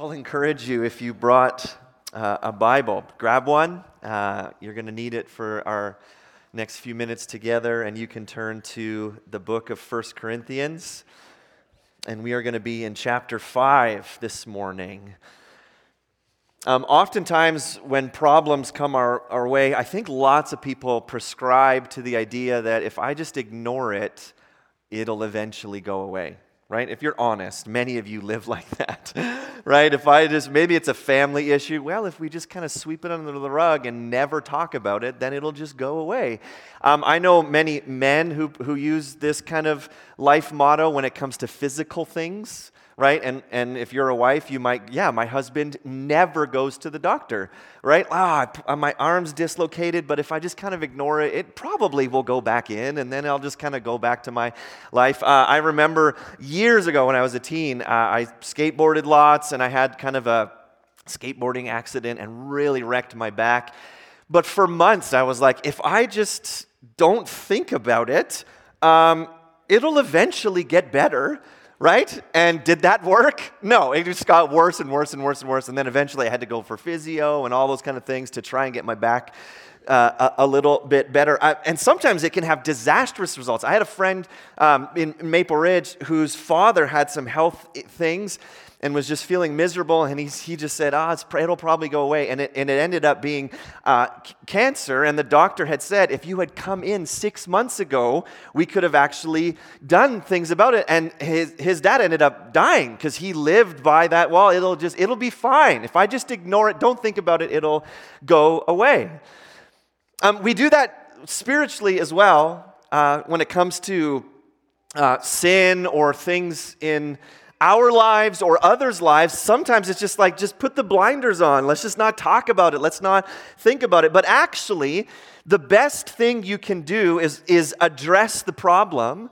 I'll encourage you if you brought uh, a Bible, grab one. Uh, you're going to need it for our next few minutes together, and you can turn to the book of First Corinthians. And we are going to be in chapter 5 this morning. Um, oftentimes, when problems come our, our way, I think lots of people prescribe to the idea that if I just ignore it, it'll eventually go away right? If you're honest, many of you live like that, right? If I just, maybe it's a family issue. Well, if we just kind of sweep it under the rug and never talk about it, then it'll just go away. Um, I know many men who, who use this kind of life motto when it comes to physical things right? And, and if you're a wife, you might, yeah, my husband never goes to the doctor, right? Ah, oh, my arm's dislocated, but if I just kind of ignore it, it probably will go back in, and then I'll just kind of go back to my life. Uh, I remember years ago when I was a teen, uh, I skateboarded lots, and I had kind of a skateboarding accident and really wrecked my back. But for months, I was like, if I just don't think about it, um, it'll eventually get better right? And did that work? No, it just got worse and worse and worse and worse. And then eventually I had to go for physio and all those kind of things to try and get my back uh, a, little bit better. I, and sometimes it can have disastrous results. I had a friend um, in Maple Ridge whose father had some health things and was just feeling miserable. And he, he just said, ah, it'll probably go away. And it, and it ended up being uh, cancer. And the doctor had said, if you had come in six months ago, we could have actually done things about it. And his, his dad ended up dying because he lived by that, well, it'll just, it'll be fine. If I just ignore it, don't think about it, it'll go away. Um, we do that spiritually as well uh, when it comes to uh, sin or things in our lives or others' lives, sometimes it's just like, just put the blinders on. Let's just not talk about it. Let's not think about it. But actually, the best thing you can do is, is address the problem.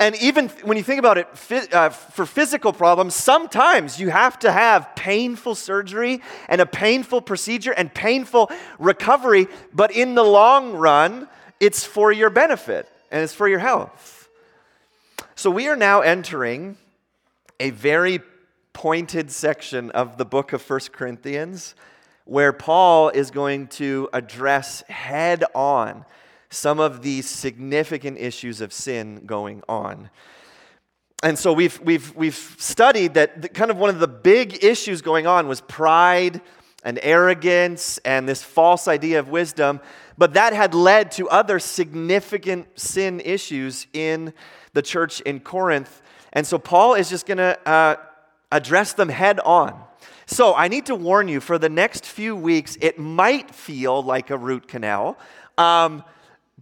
And even when you think about it uh, for physical problems, sometimes you have to have painful surgery and a painful procedure and painful recovery. But in the long run, it's for your benefit and it's for your health. So we are now entering a very pointed section of the book of First Corinthians where Paul is going to address head on some of these significant issues of sin going on. And so we've, we've, we've studied that the, kind of one of the big issues going on was pride and arrogance and this false idea of wisdom, but that had led to other significant sin issues in the church in Corinth. And so Paul is just going to uh, address them head on. So I need to warn you for the next few weeks, it might feel like a root canal, um,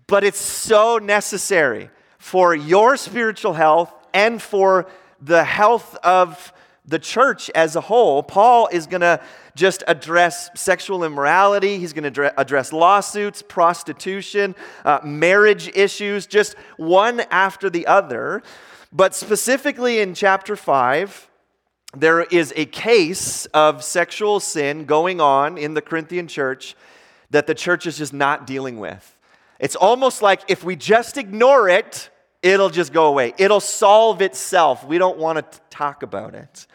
but it's so necessary for your spiritual health and for the health of the church as a whole. Paul is going to just address sexual immorality, he's going to address lawsuits, prostitution, uh, marriage issues, just one after the other. But specifically in chapter 5, there is a case of sexual sin going on in the Corinthian church that the church is just not dealing with. It's almost like if we just ignore it, it'll just go away. It'll solve itself. We don't want to talk about it.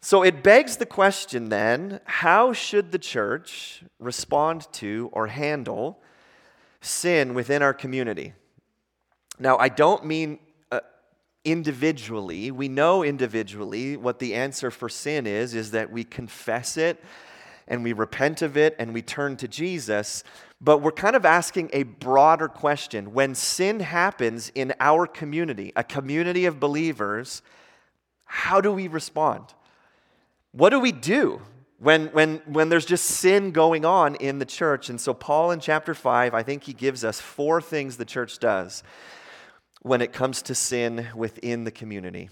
So it begs the question then how should the church respond to or handle sin within our community? Now, I don't mean uh, individually. We know individually what the answer for sin is is that we confess it and we repent of it and we turn to Jesus. But we're kind of asking a broader question. When sin happens in our community, a community of believers, how do we respond? What do we do when, when, when there's just sin going on in the church? And so, Paul in chapter 5, I think he gives us four things the church does when it comes to sin within the community.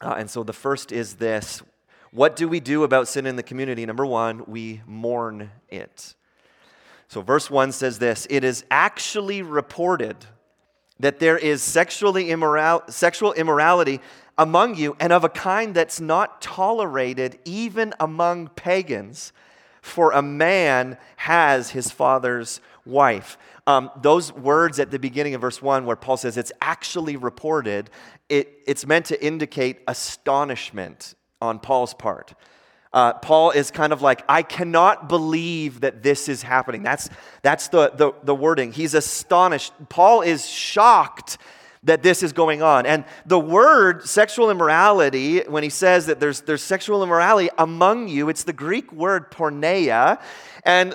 Uh, and so the first is this What do we do about sin in the community? Number one, we mourn it. So, verse 1 says this It is actually reported that there is sexually immoral, sexual immorality among you, and of a kind that's not tolerated even among pagans, for a man has his father's wife. Um, those words at the beginning of verse 1, where Paul says it's actually reported, it, it's meant to indicate astonishment. On Paul's part. Uh, Paul is kind of like, I cannot believe that this is happening. That's, that's the, the, the wording. He's astonished. Paul is shocked that this is going on. And the word sexual immorality, when he says that there's, there's sexual immorality among you, it's the Greek word porneia. And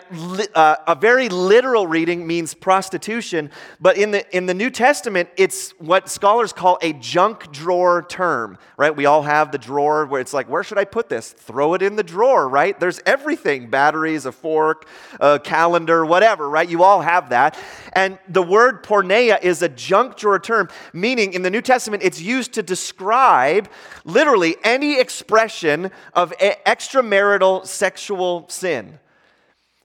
uh, a very literal reading means prostitution, but in the, in the New Testament, it's what scholars call a junk drawer term, right? We all have the drawer where it's like, where should I put this? Throw it in the drawer, right? There's everything batteries, a fork, a calendar, whatever, right? You all have that. And the word porneia is a junk drawer term, meaning in the New Testament, it's used to describe literally any expression of extramarital sexual sin.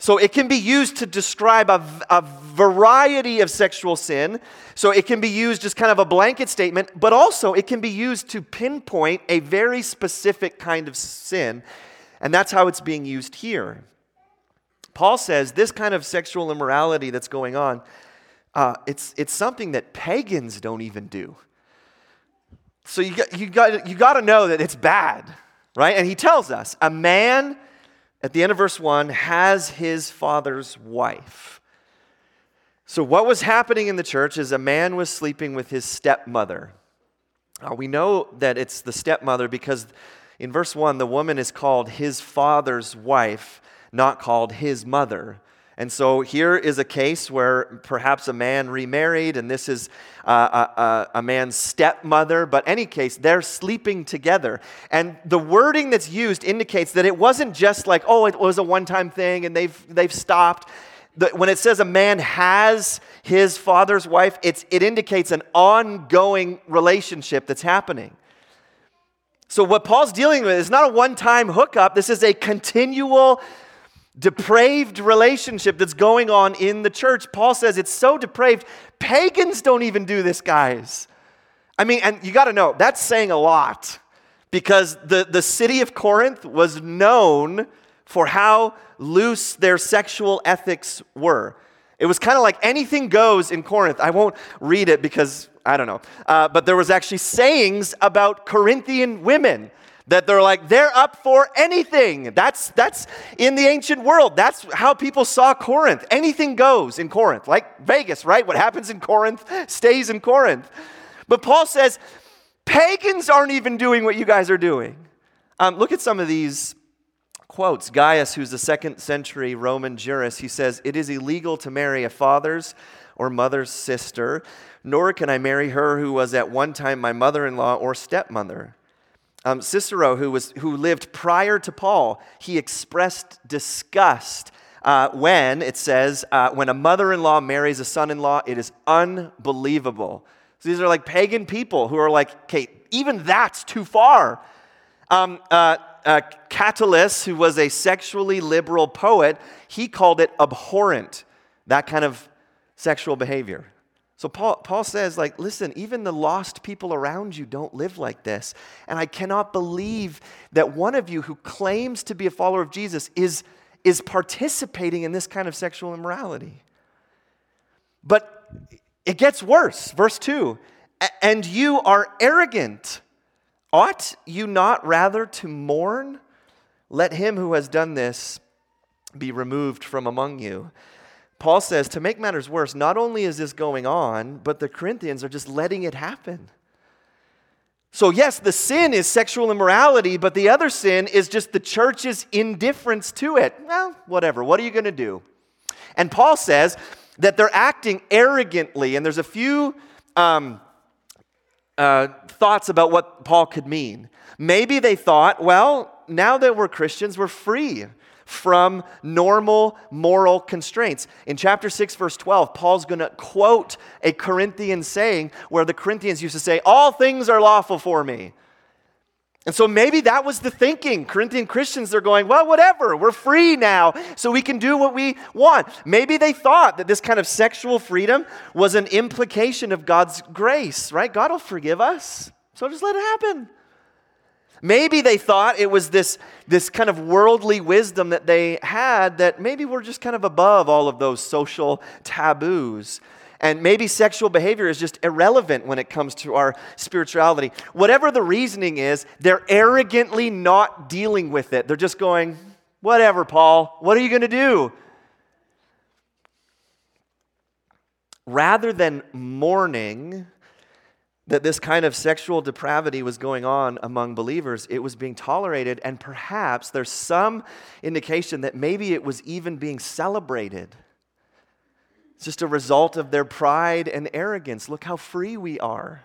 So it can be used to describe a, a, variety of sexual sin. So it can be used just kind of a blanket statement, but also it can be used to pinpoint a very specific kind of sin. And that's how it's being used here. Paul says this kind of sexual immorality that's going on, uh, it's, it's something that pagans don't even do. So you got, you, got, you got to know that it's bad, right? And he tells us a man at the end of verse 1, has his father's wife. So, what was happening in the church is a man was sleeping with his stepmother. Uh, we know that it's the stepmother because in verse 1, the woman is called his father's wife, not called his mother. And so here is a case where perhaps a man remarried, and this is uh, a, a, a, man's stepmother, but any case, they're sleeping together. And the wording that's used indicates that it wasn't just like, oh, it was a one time thing and they've, they've stopped. The, when it says a man has his father's wife, it's, it indicates an ongoing relationship that's happening. So, what Paul's dealing with is not a one time hookup, this is a continual depraved relationship that's going on in the church. Paul says it's so depraved, pagans don't even do this, guys. I mean, and you got to know, that's saying a lot because the, the city of Corinth was known for how loose their sexual ethics were. It was kind of like anything goes in Corinth. I won't read it because I don't know. Uh, but there was actually sayings about Corinthian women that they're like they're up for anything. That's that's in the ancient world. That's how people saw corinth. Anything goes in corinth. Like vegas right? What happens in corinth stays in corinth. But paul says pagans aren't even doing what you guys are doing. Um, look at some of these quotes. Gaius who's a second century roman jurist he says it is illegal to marry a father's or mother's sister nor can i marry her who was at one time my mother-in-law or stepmother um, Cicero, who, was, who lived prior to Paul, he expressed disgust uh, when it says, uh, when a mother in law marries a son in law, it is unbelievable. So these are like pagan people who are like, okay, even that's too far. Um, uh, uh, Catullus, who was a sexually liberal poet, he called it abhorrent, that kind of sexual behavior. So Paul, Paul says, like, listen, even the lost people around you don't live like this. And I cannot believe that one of you who claims to be a follower of Jesus is, is participating in this kind of sexual immorality. But it gets worse. Verse 2 And you are arrogant. Ought you not rather to mourn? Let him who has done this be removed from among you. Paul says, to make matters worse, not only is this going on, but the Corinthians are just letting it happen. So, yes, the sin is sexual immorality, but the other sin is just the church's indifference to it. Well, whatever. What are you going to do? And Paul says that they're acting arrogantly, and there's a few um, uh, thoughts about what Paul could mean. Maybe they thought, well, now that we're Christians, we're free from normal moral constraints. In chapter 6, verse 12, Paul's going to quote a Corinthian saying where the Corinthians used to say, All things are lawful for me. And so maybe that was the thinking. Corinthian Christians, they're going, well, whatever, we're free now, so we can do what we want. Maybe they thought that this kind of sexual freedom was an implication of God's grace, right? God will forgive us, so just let it happen. Maybe they thought it was this, this kind of worldly wisdom that they had that maybe we're just kind of above all of those social taboos. And maybe sexual behavior is just irrelevant when it comes to our spirituality. Whatever the reasoning is, they're arrogantly not dealing with it. They're just going, whatever, Paul, what are you going to do? Rather than mourning, that this kind of sexual depravity was going on among believers. It was being tolerated, and perhaps there's some indication that maybe it was even being celebrated. It's just a result of their pride and arrogance. Look how free we are.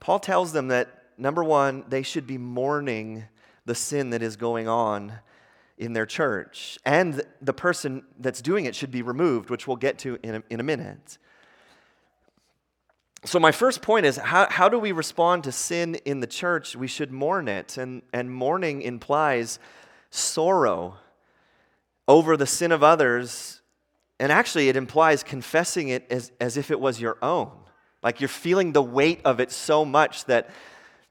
Paul tells them that, number one, they should be mourning the sin that is going on in their church, and the person that's doing it should be removed, which we'll get to in a, in a minute. So, my first point is how, how do we respond to sin in the church? We should mourn it. And, and mourning implies sorrow over the sin of others. And actually, it implies confessing it as, as if it was your own. Like you're feeling the weight of it so much that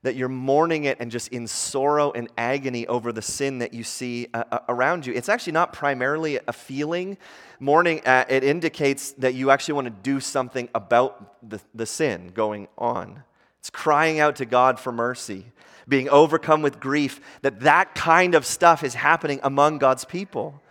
that you're mourning it and just in sorrow and agony over the sin that you see uh, uh, around you. It's actually not primarily a feeling. Mourning, uh, it indicates that you actually want to do something about the, the sin going on. It's crying out to God for mercy, being overcome with grief that that kind of stuff is happening among God's people.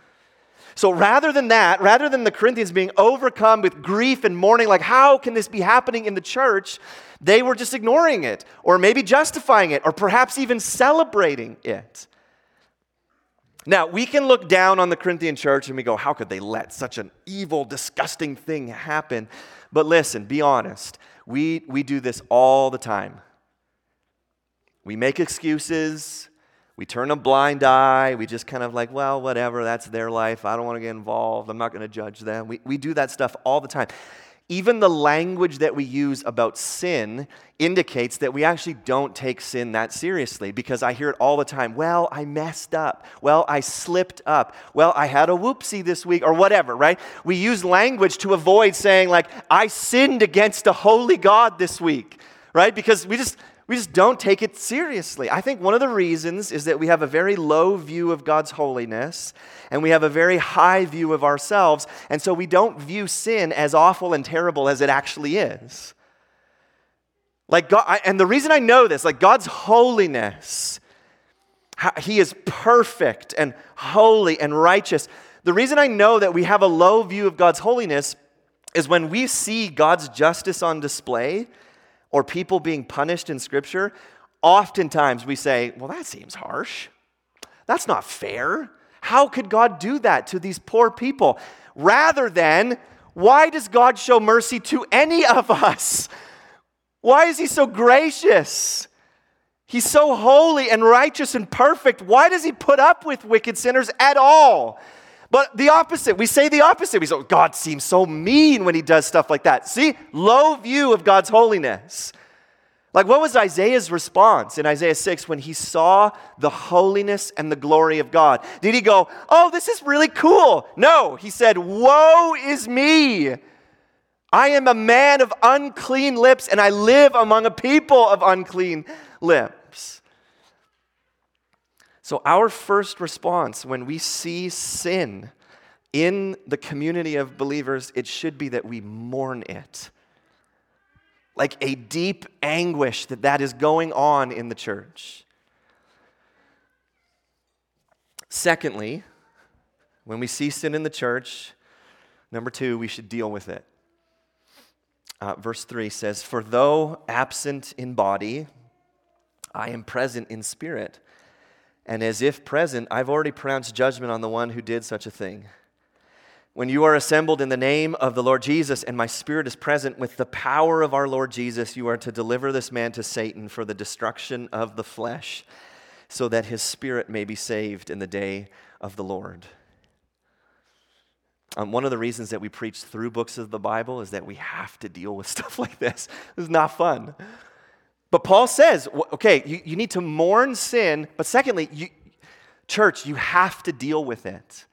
So rather than that, rather than the Corinthians being overcome with grief and mourning, like, how can this be happening in the church? They were just ignoring it, or maybe justifying it, or perhaps even celebrating it. Now, we can look down on the Corinthian church and we go, how could they let such an evil, disgusting thing happen? But listen, be honest. We, we do this all the time. We make excuses. We turn a blind eye. We just kind of like, well, whatever, that's their life. I don't want to get involved. I'm not going to judge them. We, we do that stuff all the time. Even the language that we use about sin indicates that we actually don't take sin that seriously because I hear it all the time. Well, I messed up. Well, I slipped up. Well, I had a whoopsie this week or whatever, right? We use language to avoid saying, like, I sinned against a holy God this week, right? Because we just, we just don't take it seriously. I think one of the reasons is that we have a very low view of God's holiness and we have a very high view of ourselves, and so we don't view sin as awful and terrible as it actually is. Like God, and the reason I know this, like God's holiness, He is perfect and holy and righteous. The reason I know that we have a low view of God's holiness is when we see God's justice on display or people being punished in Scripture, oftentimes we say, well, that seems harsh. That's not fair. How could God do that to these poor people? Rather than, why does God show mercy to any of us? Why is He so gracious? He's so holy and righteous and perfect. Why does He put up with wicked sinners at all? But the opposite, we say the opposite. We say, oh, God seems so mean when he does stuff like that. See, low view of God's holiness. Like, what was Isaiah's response in Isaiah 6 when he saw the holiness and the glory of God? Did he go, Oh, this is really cool? No, he said, Woe is me! I am a man of unclean lips, and I live among a people of unclean lips. So, our first response when we see sin in the community of believers, it should be that we mourn it. Like a deep anguish that that is going on in the church. Secondly, when we see sin in the church, number two, we should deal with it. Uh, verse 3 says, For though absent in body, I am present in spirit and as if present, I've already pronounced judgment on the one who did such a thing. When you are assembled in the name of the Lord Jesus, and my spirit is present with the power of our Lord Jesus, you are to deliver this man to Satan for the destruction of the flesh, so that his spirit may be saved in the day of the Lord. Um, one of the reasons that we preach through books of the Bible is that we have to deal with stuff like this. It's not fun. But Paul says, okay, you, you need to mourn sin, but secondly, you, church, you have to deal with it.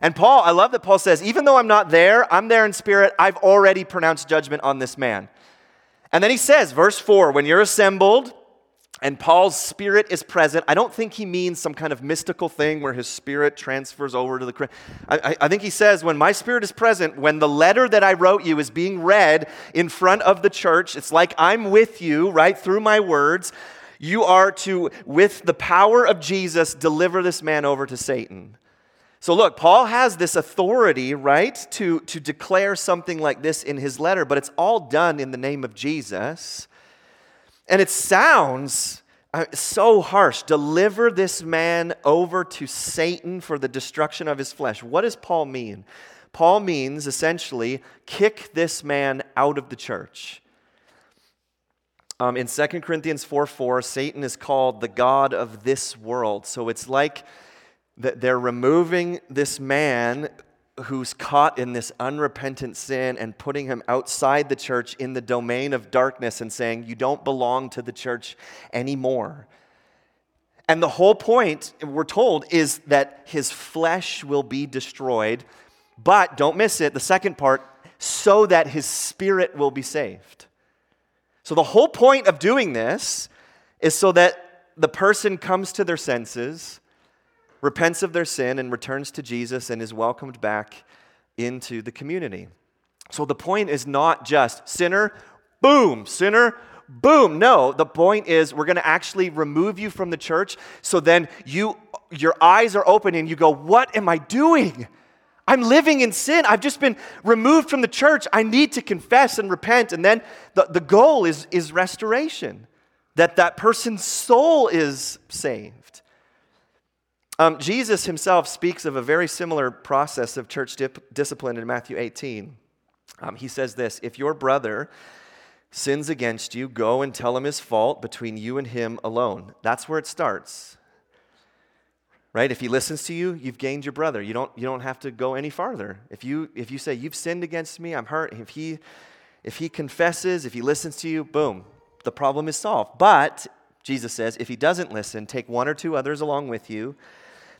And Paul, I love that Paul says, even though I'm not there, I'm there in spirit, I've already pronounced judgment on this man. And then he says, verse 4, when you're assembled, and Paul's spirit is present. I don't think he means some kind of mystical thing where his spirit transfers over to the. I, I, think he says, when my spirit is present, when the letter that I wrote you is being read in front of the church, it's like I'm with you, right, through my words. You are to, with the power of Jesus, deliver this man over to Satan. So, look, Paul has this authority, right, to, to declare something like this in his letter, but it's all done in the name of Jesus. And it sounds uh, so harsh. Deliver this man over to Satan for the destruction of his flesh. What does Paul mean? Paul means essentially kick this man out of the church. Um, in 2 Corinthians 4 4, Satan is called the God of this world. So it's like that they're removing this man who's caught in this unrepentant sin and putting him outside the church in the domain of darkness and saying, You don't belong to the church anymore. And the whole point, we're told, is that his flesh will be destroyed. But don't miss it, the second part, so that his spirit will be saved. So the whole point of doing this is so that the person comes to their senses repents of their sin and returns to Jesus and is welcomed back into the community. So the point is not just sinner, boom, sinner, boom. No, the point is we're going to actually remove you from the church so then you your eyes are open and you go, "What am I doing?" I'm living in sin. I've just been removed from the church. I need to confess and repent. And then the, the goal is, is restoration, that that person's soul is saved. Um, Jesus himself speaks of a very similar process of church dip- discipline in Matthew 18. Um, he says this If your brother sins against you, go and tell him his fault between you and him alone. That's where it starts. Right? If he listens to you, you've gained your brother. You don't, you don't have to go any farther. If you, if you say, You've sinned against me, I'm hurt, if he, if he confesses, if he listens to you, boom, the problem is solved. But, Jesus says, if he doesn't listen, take one or two others along with you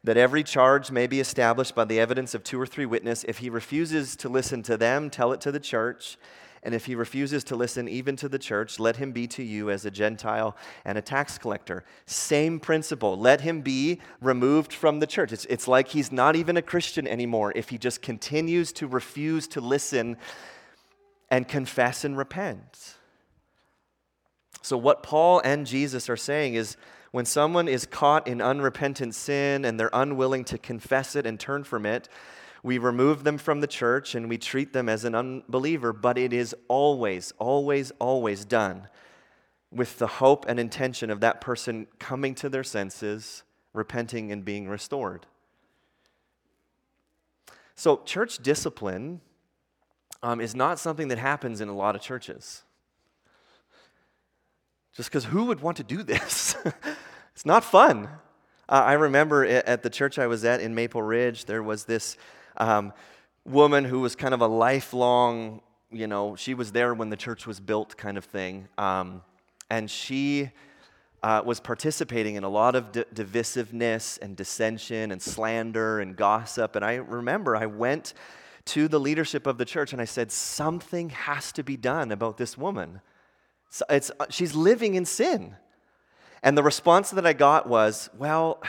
that every charge may be established by the evidence of two or three witnesses. If he refuses to listen to them, tell it to the church. And if he refuses to listen even to the church, let him be to you as a Gentile and a tax collector. Same principle. Let him be removed from the church. It's, it's like he's not even a Christian anymore if he just continues to refuse to listen and confess and repent. So, what Paul and Jesus are saying is when someone is caught in unrepentant sin and they're unwilling to confess it and turn from it, we remove them from the church and we treat them as an unbeliever, but it is always, always, always done with the hope and intention of that person coming to their senses, repenting, and being restored. So, church discipline um, is not something that happens in a lot of churches. Just because who would want to do this? it's not fun. Uh, I remember at the church I was at in Maple Ridge, there was this um, woman who was kind of a lifelong, you know, she was there when the church was built kind of thing. Um, and she uh, was participating in a lot of d- divisiveness and dissension and slander and gossip. And I remember I went to the leadership of the church and I said, Something has to be done about this woman. So it's, uh, she's living in sin. And the response that I got was, well,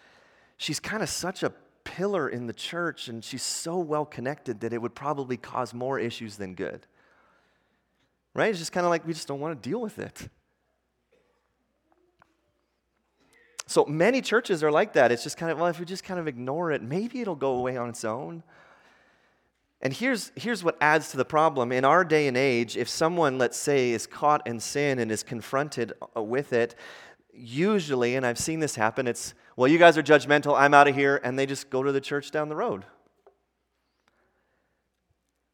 she's kind of such a pillar in the church and she's so well connected that it would probably cause more issues than good. Right? It's just kind of like we just don't want to deal with it. So many churches are like that. It's just kind of, well, if we just kind of ignore it, maybe it'll go away on its own. And here's, here's what adds to the problem. In our day and age, if someone, let's say, is caught in sin and is confronted uh, with it, usually, and I've seen this happen, it's, well, you guys are judgmental, I'm out of here, and they just go to the church down the road.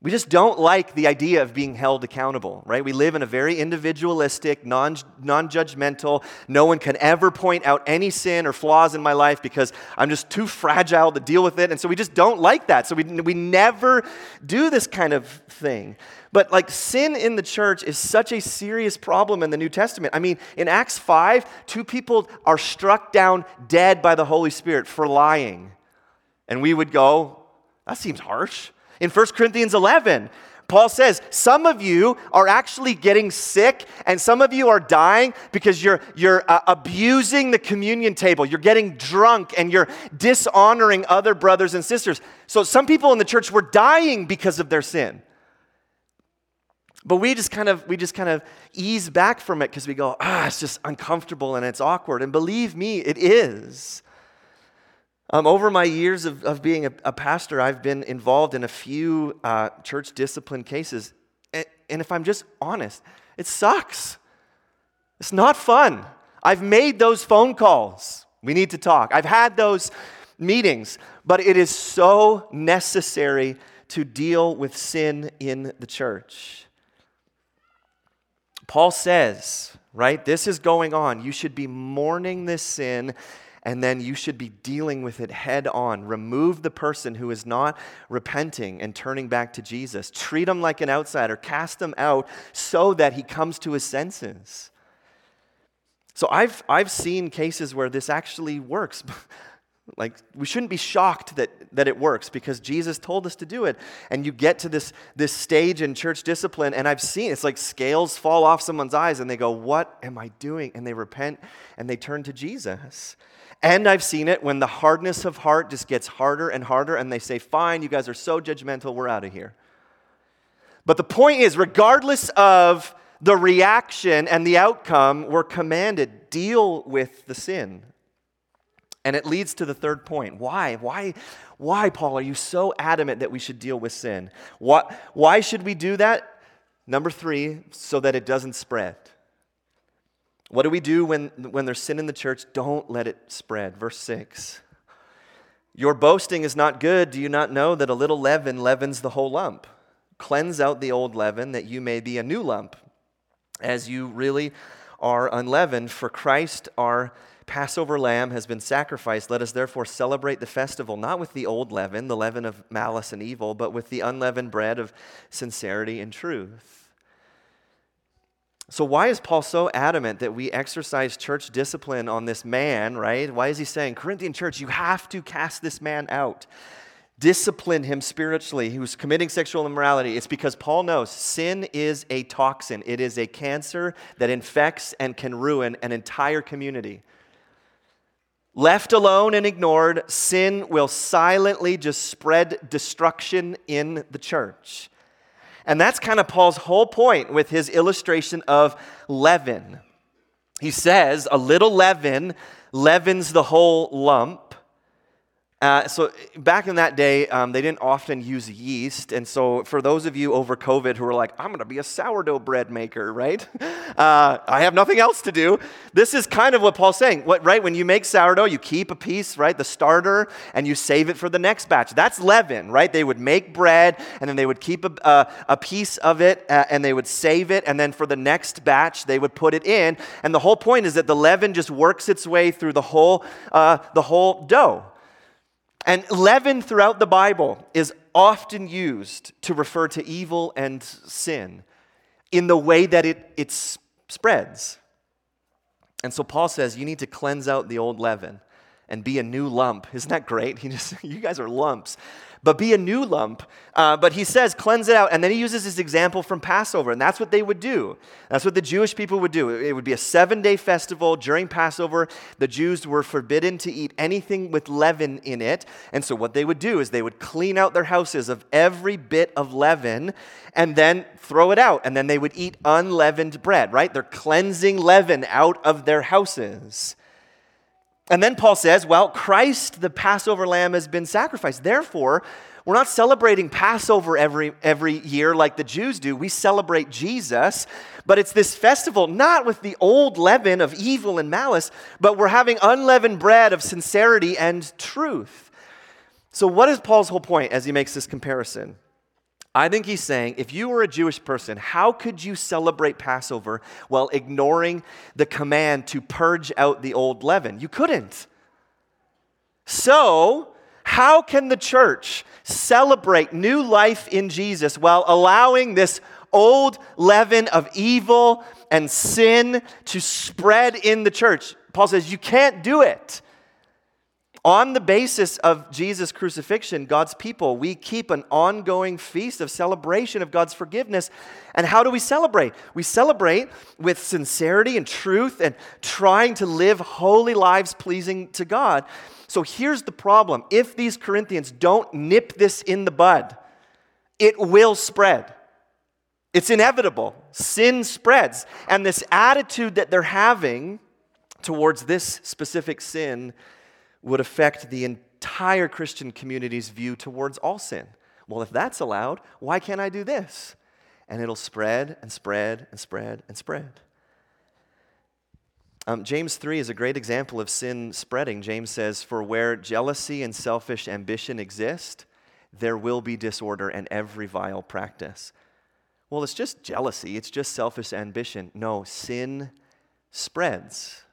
We just don't like the idea of being held accountable, right? We live in a very individualistic, non judgmental, no one can ever point out any sin or flaws in my life because I'm just too fragile to deal with it. And so we just don't like that. So we, we never do this kind of thing. But like sin in the church is such a serious problem in the New Testament. I mean, in Acts 5, two people are struck down dead by the Holy Spirit for lying. And we would go, that seems harsh. In 1 Corinthians 11, Paul says, some of you are actually getting sick and some of you are dying because you're, you're uh, abusing the communion table. You're getting drunk and you're dishonoring other brothers and sisters. So some people in the church were dying because of their sin. But we just kind of we just kind of ease back from it because we go, ah, it's just uncomfortable and it's awkward. And believe me, it is. Um, over my years of, of being a, a, pastor, I've been involved in a few uh, church discipline cases. And, and if I'm just honest, it sucks. It's not fun. I've made those phone calls. We need to talk. I've had those meetings, but it is so necessary to deal with sin in the church. Paul says, right, this is going on. You should be mourning this sin and then you should be dealing with it head on. Remove the person who is not repenting and turning back to Jesus. Treat him like an outsider, cast him out so that he comes to his senses. So I've, I've seen cases where this actually works. like, we shouldn't be shocked that, that it works because Jesus told us to do it. And you get to this, this stage in church discipline, and I've seen it's like scales fall off someone's eyes, and they go, What am I doing? And they repent and they turn to Jesus. And I've seen it when the hardness of heart just gets harder and harder, and they say, Fine, you guys are so judgmental, we're out of here. But the point is, regardless of the reaction and the outcome, we're commanded deal with the sin. And it leads to the third point. Why? Why, why, Paul, are you so adamant that we should deal with sin? What, why should we do that? Number three, so that it doesn't spread. What do we do when, when there's sin in the church? Don't let it spread. Verse 6. Your boasting is not good. Do you not know that a little leaven leavens the whole lump? Cleanse out the old leaven that you may be a new lump, as you really are unleavened. For Christ, our Passover lamb, has been sacrificed. Let us therefore celebrate the festival, not with the old leaven, the leaven of malice and evil, but with the unleavened bread of sincerity and truth. So, why is Paul so adamant that we exercise church discipline on this man, right? Why is he saying, Corinthian church, you have to cast this man out? Discipline him spiritually. He was committing sexual immorality. It's because Paul knows sin is a toxin, it is a cancer that infects and can ruin an entire community. Left alone and ignored, sin will silently just spread destruction in the church. And that's kind of Paul's whole point with his illustration of leaven. He says, a little leaven leavens the whole lump. Uh, so back in that day, um, they didn't often use yeast, and so for those of you over COVID who are like, "I'm going to be a sourdough bread maker," right? Uh, I have nothing else to do. This is kind of what Paul's saying. What right? When you make sourdough, you keep a piece, right, the starter, and you save it for the next batch. That's leaven, right? They would make bread, and then they would keep a, a, a piece of it, uh, and they would save it, and then for the next batch, they would put it in. And the whole point is that the leaven just works its way through the whole uh, the whole dough. And leaven throughout the Bible is often used to refer to evil and sin in the way that it, it spreads. And so Paul says you need to cleanse out the old leaven and be a new lump. Isn't that great? He just, you guys are lumps but be a new lump. Uh, but he says, cleanse it out. And then he uses his example from Passover, and that's what they would do. That's what the Jewish people would do. It would be a seven day festival during Passover. The Jews were forbidden to eat anything with leaven in it. And so what they would do is they would clean out their houses of every bit of leaven and then throw it out. And then they would eat unleavened bread, right? They're cleansing leaven out of their houses. And then Paul says, well, Christ, the Passover lamb, has been sacrificed. Therefore, we're not celebrating Passover every, every year like the Jews do. We celebrate Jesus, but it's this festival not with the old leaven of evil and malice, but we're having unleavened bread of sincerity and truth. So, what is Paul's whole point as he makes this comparison? I think he's saying if you were a Jewish person, how could you celebrate Passover while ignoring the command to purge out the old leaven? You couldn't. So, how can the church celebrate new life in Jesus while allowing this old leaven of evil and sin to spread in the church? Paul says you can't do it. On the basis of Jesus' crucifixion, God's people, we keep an ongoing feast of celebration of God's forgiveness. And how do we celebrate? We celebrate with sincerity and truth and trying to live holy lives pleasing to God. So here's the problem if these Corinthians don't nip this in the bud, it will spread. It's inevitable. Sin spreads. And this attitude that they're having towards this specific sin would affect the entire Christian community's view towards all sin. Well, if that's allowed, why can't I do this? And it'll spread and spread and spread and spread. Um, James 3 is a great example of sin spreading. James says, For where jealousy and selfish ambition exist, there will be disorder and every vile practice. Well, it's just jealousy, it's just selfish ambition. No, sin spreads.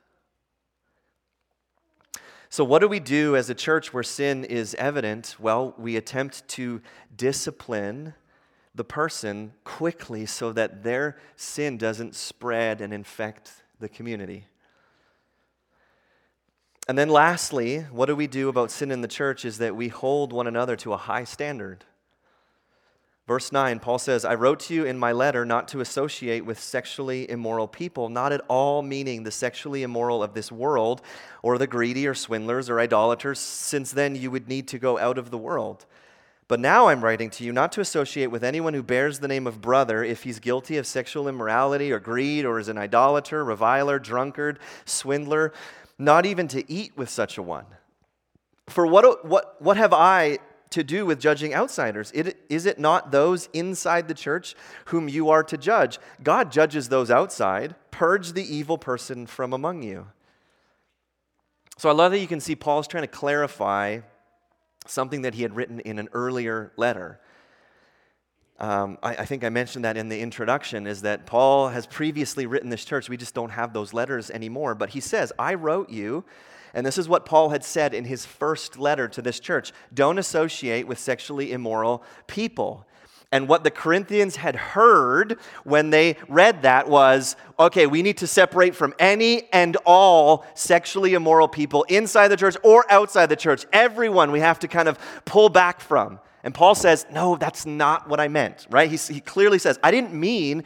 So, what do we do as a church where sin is evident? Well, we attempt to discipline the person quickly so that their sin doesn't spread and infect the community. And then, lastly, what do we do about sin in the church is that we hold one another to a high standard. Verse 9, Paul says, I wrote to you in my letter not to associate with sexually immoral people, not at all meaning the sexually immoral of this world, or the greedy, or swindlers, or idolaters, since then you would need to go out of the world. But now I'm writing to you not to associate with anyone who bears the name of brother if he's guilty of sexual immorality, or greed, or is an idolater, reviler, drunkard, swindler, not even to eat with such a one. For what, what, what have I to do with judging outsiders? It, is it not those inside the church whom you are to judge? God judges those outside. Purge the evil person from among you. So I love that you can see Paul's trying to clarify something that he had written in an earlier letter. Um, I, I, think I mentioned that in the introduction, is that Paul has previously written this church. We just don't have those letters anymore. But he says, I wrote you and this is what Paul had said in his first letter to this church don't associate with sexually immoral people. And what the Corinthians had heard when they read that was okay, we need to separate from any and all sexually immoral people inside the church or outside the church. Everyone we have to kind of pull back from. And Paul says, no, that's not what I meant, right? He, he clearly says, I didn't mean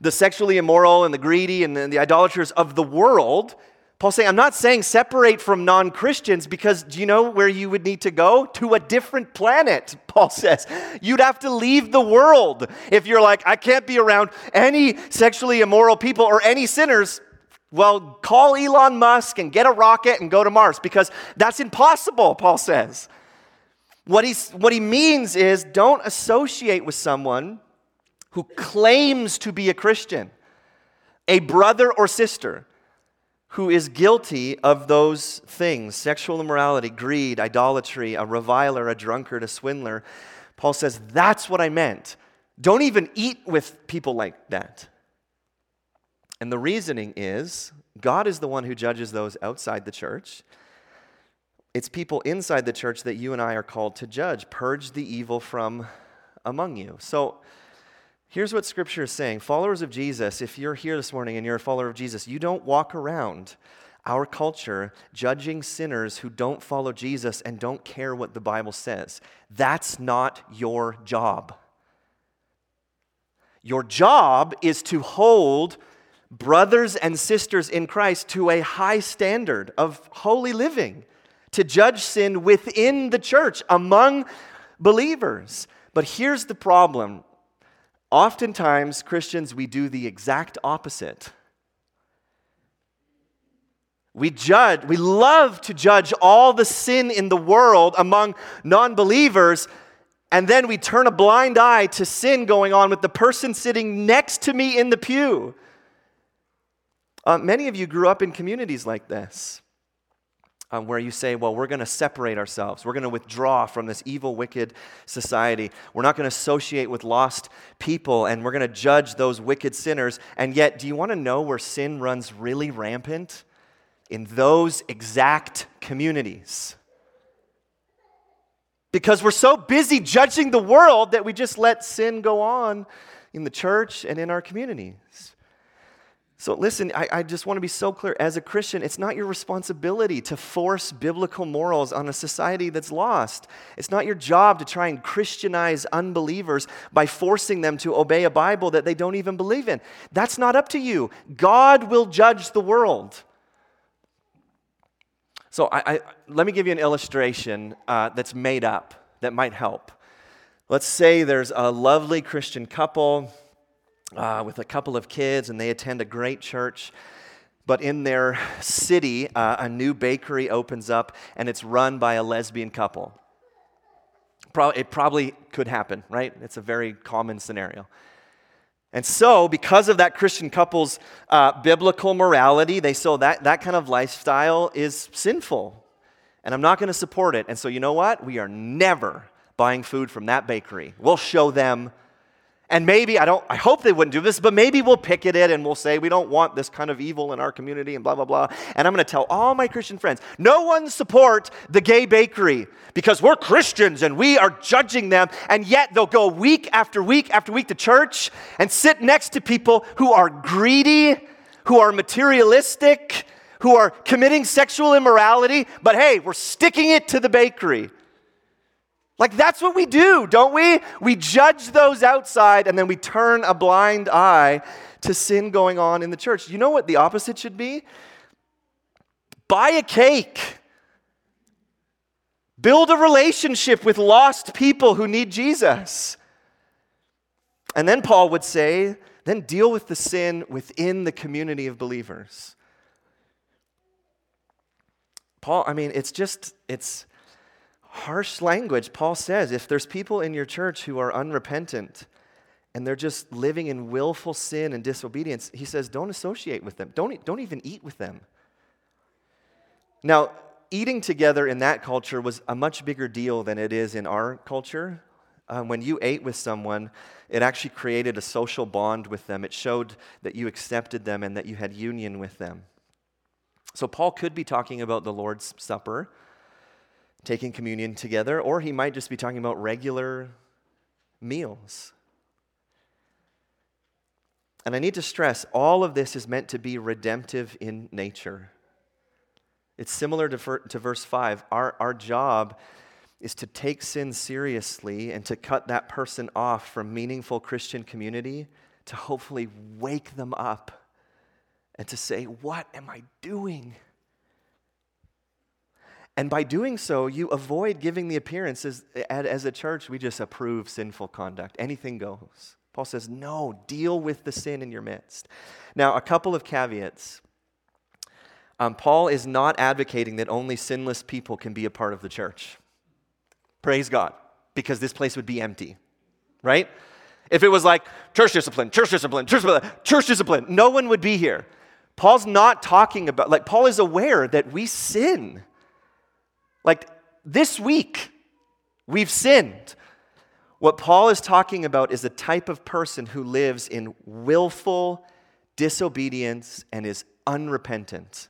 the sexually immoral and the greedy and the, the idolaters of the world. Paul's saying, I'm not saying separate from non Christians because do you know where you would need to go? To a different planet, Paul says. You'd have to leave the world if you're like, I can't be around any sexually immoral people or any sinners. Well, call Elon Musk and get a rocket and go to Mars because that's impossible, Paul says. What, he's, what he means is don't associate with someone who claims to be a Christian, a brother or sister who is guilty of those things sexual immorality, greed, idolatry, a reviler, a drunkard, a swindler. Paul says, That's what I meant. Don't even eat with people like that. And the reasoning is God is the one who judges those outside the church. It's people inside the church that you and I are called to judge. Purge the evil from among you. So, Here's what Scripture is saying Followers of Jesus, if you're here this morning and you're a follower of Jesus, you don't walk around our culture judging sinners who don't follow Jesus and don't care what the Bible says. That's not your job. Your job is to hold brothers and sisters in Christ to a high standard of holy living, to judge sin within the church among believers. But here's the problem Oftentimes, Christians, we do the exact opposite. We judge, we love to judge all the sin in the world among non believers, and then we turn a blind eye to sin going on with the person sitting next to me in the pew. Uh, many of you grew up in communities like this um, where you say, well, we're going to separate ourselves. We're going to withdraw from this evil, wicked society. We're not going to associate with lost people, and we're going to judge those wicked sinners. And yet, do you want to know where sin runs really rampant? In those exact communities. Because we're so busy judging the world that we just let sin go on in the church and in our communities. So, listen, I, I, just want to be so clear. As a Christian, it's not your responsibility to force biblical morals on a society that's lost. It's not your job to try and Christianize unbelievers by forcing them to obey a Bible that they don't even believe in. That's not up to you. God will judge the world. So, I, I let me give you an illustration uh, that's made up that might help. Let's say there's a lovely Christian couple uh, with a couple of kids, and they attend a great church. But in their city, uh, a new bakery opens up, and it's run by a lesbian couple. Pro- it probably could happen, right? It's a very common scenario. And so, because of that Christian couple's uh, biblical morality, they so that that kind of lifestyle is sinful, and I'm not going to support it. And so, you know what? We are never buying food from that bakery. We'll show them and maybe, I don't, I hope they wouldn't do this, but maybe we'll picket it and we'll say we don't want this kind of evil in our community and blah, blah, blah. And I'm to tell all my Christian friends, no one support the gay bakery because we're Christians and we are judging them. And yet they'll go week after week after week to church and sit next to people who are greedy, who are materialistic, who are committing sexual immorality. But hey, we're sticking it to the bakery. Like that's what we do, don't we? We judge those outside and then we turn a blind eye to sin going on in the church. You know what the opposite should be? Buy a cake. Build a relationship with lost people who need Jesus. And then Paul would say, then deal with the sin within the community of believers. Paul, I mean, it's just, it's harsh language. Paul says if there's people in your church who are unrepentant and they're just living in willful sin and disobedience, he says don't associate with them, don't, don't even eat with them. Now, eating together in that culture was a much bigger deal than it is in our culture. Um, when you ate with someone, it actually created a social bond with them. It showed that you accepted them and that you had union with them. So, Paul could be talking about the Lord's Supper taking communion together, or he might just be talking about regular meals. And I need to stress all of this is meant to be redemptive in nature. It's similar to, to verse 5. Our, our job is to take sin seriously and to cut that person off from meaningful Christian community to hopefully wake them up and to say, What am I doing? And by doing so, you avoid giving the appearance as, as a church, we just approve sinful conduct. Anything goes. Paul says, no, deal with the sin in your midst. Now, a couple of caveats. Um, Paul is not advocating that only sinless people can be a part of the church. Praise God, because this place would be empty, right? If it was like church discipline, church discipline, church discipline, church discipline, no one would be here. Paul's not talking about, like, Paul is aware that we sin. Like this week, we've sinned. What Paul is talking about is a type of person who lives in willful disobedience and is unrepentant.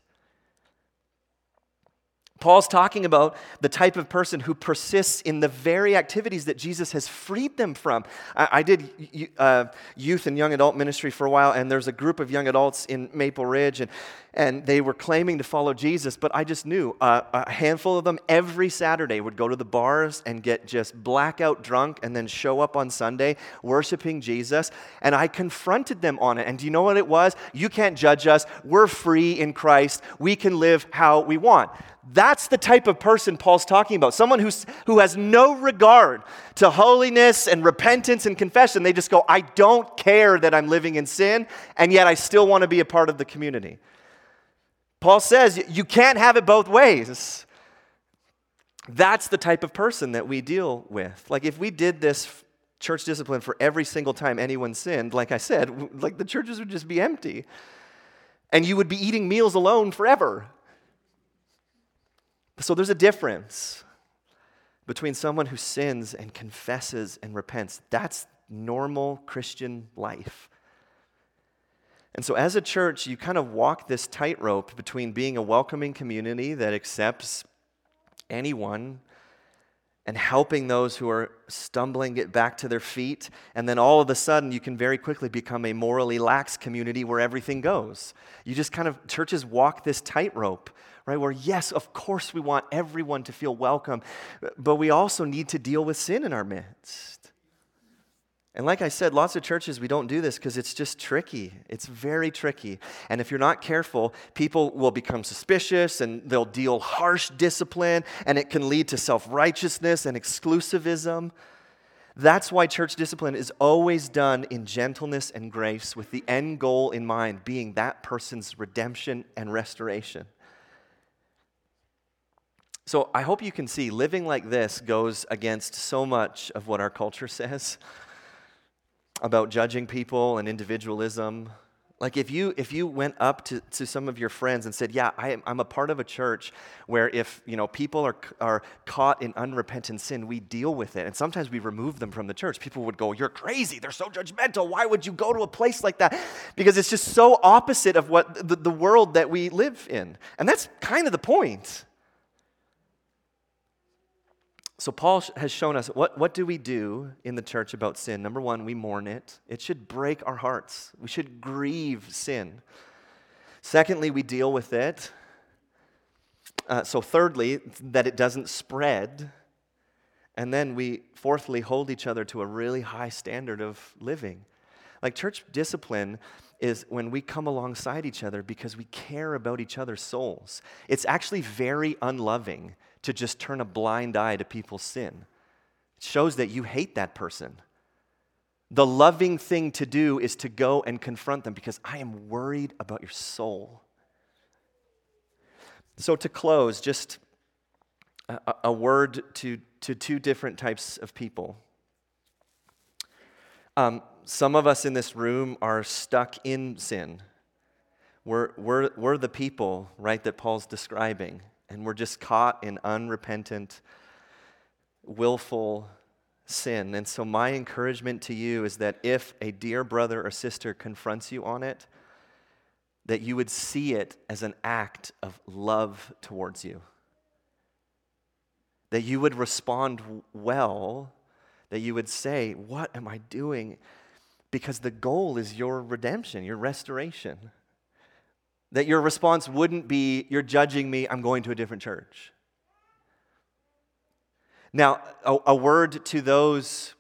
Paul's talking about the type of person who persists in the very activities that Jesus has freed them from. I, I did uh, youth and young adult ministry for a while, and there's a group of young adults in Maple Ridge, and, and they were claiming to follow Jesus, but I just knew uh, a handful of them every Saturday would go to the bars and get just blackout drunk and then show up on Sunday worshiping Jesus. And I confronted them on it. And do you know what it was? You can't judge us. We're free in Christ. We can live how we want. That's the type of person Paul's talking about. Someone who's, who has no regard to holiness and repentance and confession. They just go, I don't care that I'm living in sin, and yet I still want to be a part of the community. Paul says you can't have it both ways. That's the type of person that we deal with. Like if we did this church discipline for every single time anyone sinned, like I said, like the churches would just be empty. And you would be eating meals alone forever. So there's a difference between someone who sins and confesses and repents. That's normal Christian life. And so, as a church, you kind of walk this tightrope between being a welcoming community that accepts anyone and helping those who are stumbling get back to their feet. And then all of a sudden, you can very quickly become a morally lax community where everything goes. You just kind of, churches walk this tightrope, right? Where, yes, of course, we want everyone to feel welcome, but we also need to deal with sin in our midst. And like I said, lots of churches, we don't do this because it's just tricky. It's very tricky. And if you're not careful, people will become suspicious and they'll deal harsh discipline, and it can lead to self righteousness and exclusivism. That's why church discipline is always done in gentleness and grace with the end goal in mind being that person's redemption and restoration. So I hope you can see living like this goes against so much of what our culture says about judging people and individualism. Like if you if you went up to, to some of your friends and said, "Yeah, I am, I'm a part of a church where if you know people are are caught in unrepentant sin, we deal with it, and sometimes we remove them from the church." People would go, "You're crazy! They're so judgmental. Why would you go to a place like that?" Because it's just so opposite of what the, the world that we live in, and that's kind of the point. So, Paul has shown us what, what do we do in the church about sin? Number one, we mourn it. It should break our hearts. We should grieve sin. Secondly, we deal with it. Uh, so, thirdly, that it doesn't spread. And then we, fourthly, hold each other to a really high standard of living. Like church discipline is when we come alongside each other because we care about each other's souls. It's actually very unloving to just turn a blind eye to people's sin. It shows that you hate that person. The loving thing to do is to go and confront them because I am worried about your soul. So, to close, just a, a word to, to two different types of people. Um, some of us in this room are stuck in sin. We're, we're, we're the people, right, that Paul's describing and we're just caught in unrepentant, willful sin. And so, my encouragement to you is that if a dear brother or sister confronts you on it, that you would see it as an act of love towards you. That you would respond well, that you would say, What am I doing? Because the goal is your redemption, your restoration. That your response wouldn't be, You're judging me, I'm going to a different church. Now, a, a word to those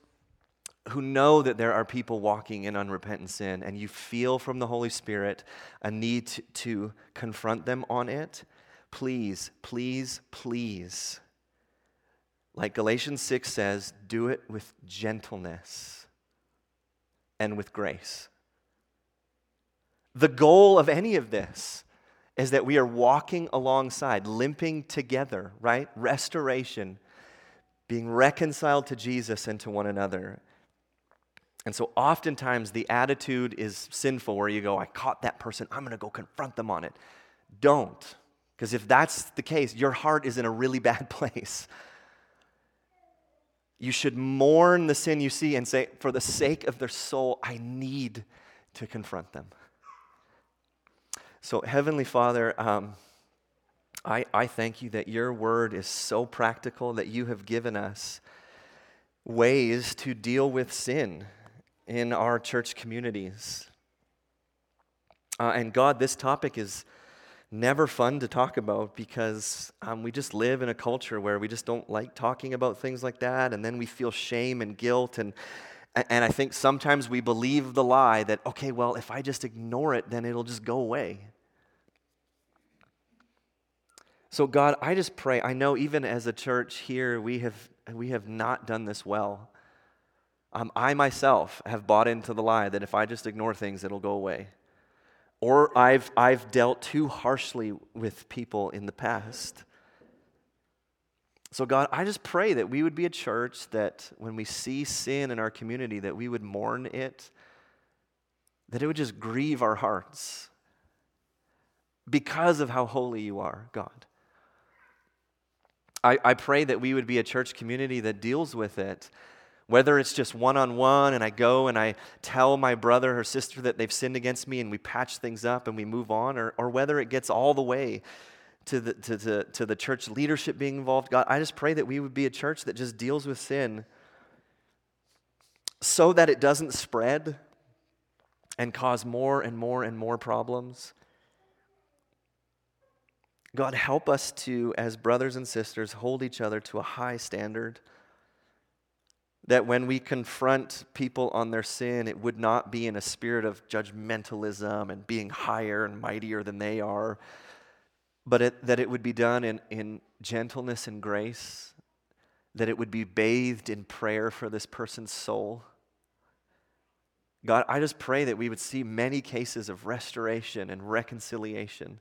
who know that there are people walking in unrepentant sin and you feel from the Holy Spirit a need to, to confront them on it, please, please, please, like Galatians 6 says, do it with gentleness and with grace. The goal of any of this is that we are walking alongside, limping together, right? Restoration, being reconciled to Jesus and to one another. And so oftentimes the attitude is sinful where you go, I caught that person, I'm to go confront them on it. Don't. Because if that's the case, your heart is in a really bad place. You should mourn the sin you see and say, for the sake of their soul, I need to confront them. So, Heavenly Father, um, I, I thank you that your word is so practical that you have given us ways to deal with sin in our church communities. Uh, and God, this topic is never fun to talk about because um, we just live in a culture where we just don't like talking about things like that, and then we feel shame and guilt and and I think sometimes we believe the lie that, okay, well, if I just ignore it, then it'll just go away. So, God, I just pray. I know even as a church here, we have, we have not done this well. Um, I myself have bought into the lie that if I just ignore things, it'll go away. Or I've, I've dealt too harshly with people in the past. So, God, I just pray that we would be a church that when we see sin in our community, that we would mourn it, that it would just grieve our hearts because of how holy you are, God. I, I pray that we would be a church community that deals with it. Whether it's just one on one and I go and I tell my brother or sister that they've sinned against me and we patch things up and we move on, or, or whether it gets all the way to the, to, the, to the church leadership being involved. God, I just pray that we would be a church that just deals with sin so that it doesn't spread and cause more and more and more problems. God, help us to, as brothers and sisters, hold each other to a high standard. That when we confront people on their sin, it would not be in a spirit of judgmentalism and being higher and mightier than they are, but it, that it would be done in, in gentleness and grace, that it would be bathed in prayer for this person's soul. God, I just pray that we would see many cases of restoration and reconciliation,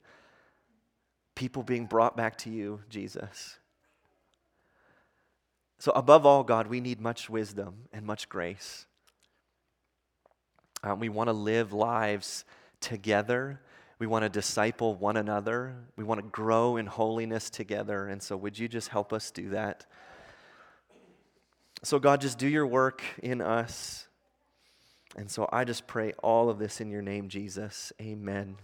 people being brought back to you, Jesus. So, above all, God, we need much wisdom and much grace. Um, we want to live lives together. We want to disciple one another. We want to grow in holiness together. And so, would you just help us do that? So, God, just do your work in us. And so, I just pray all of this in your name, Jesus. Amen.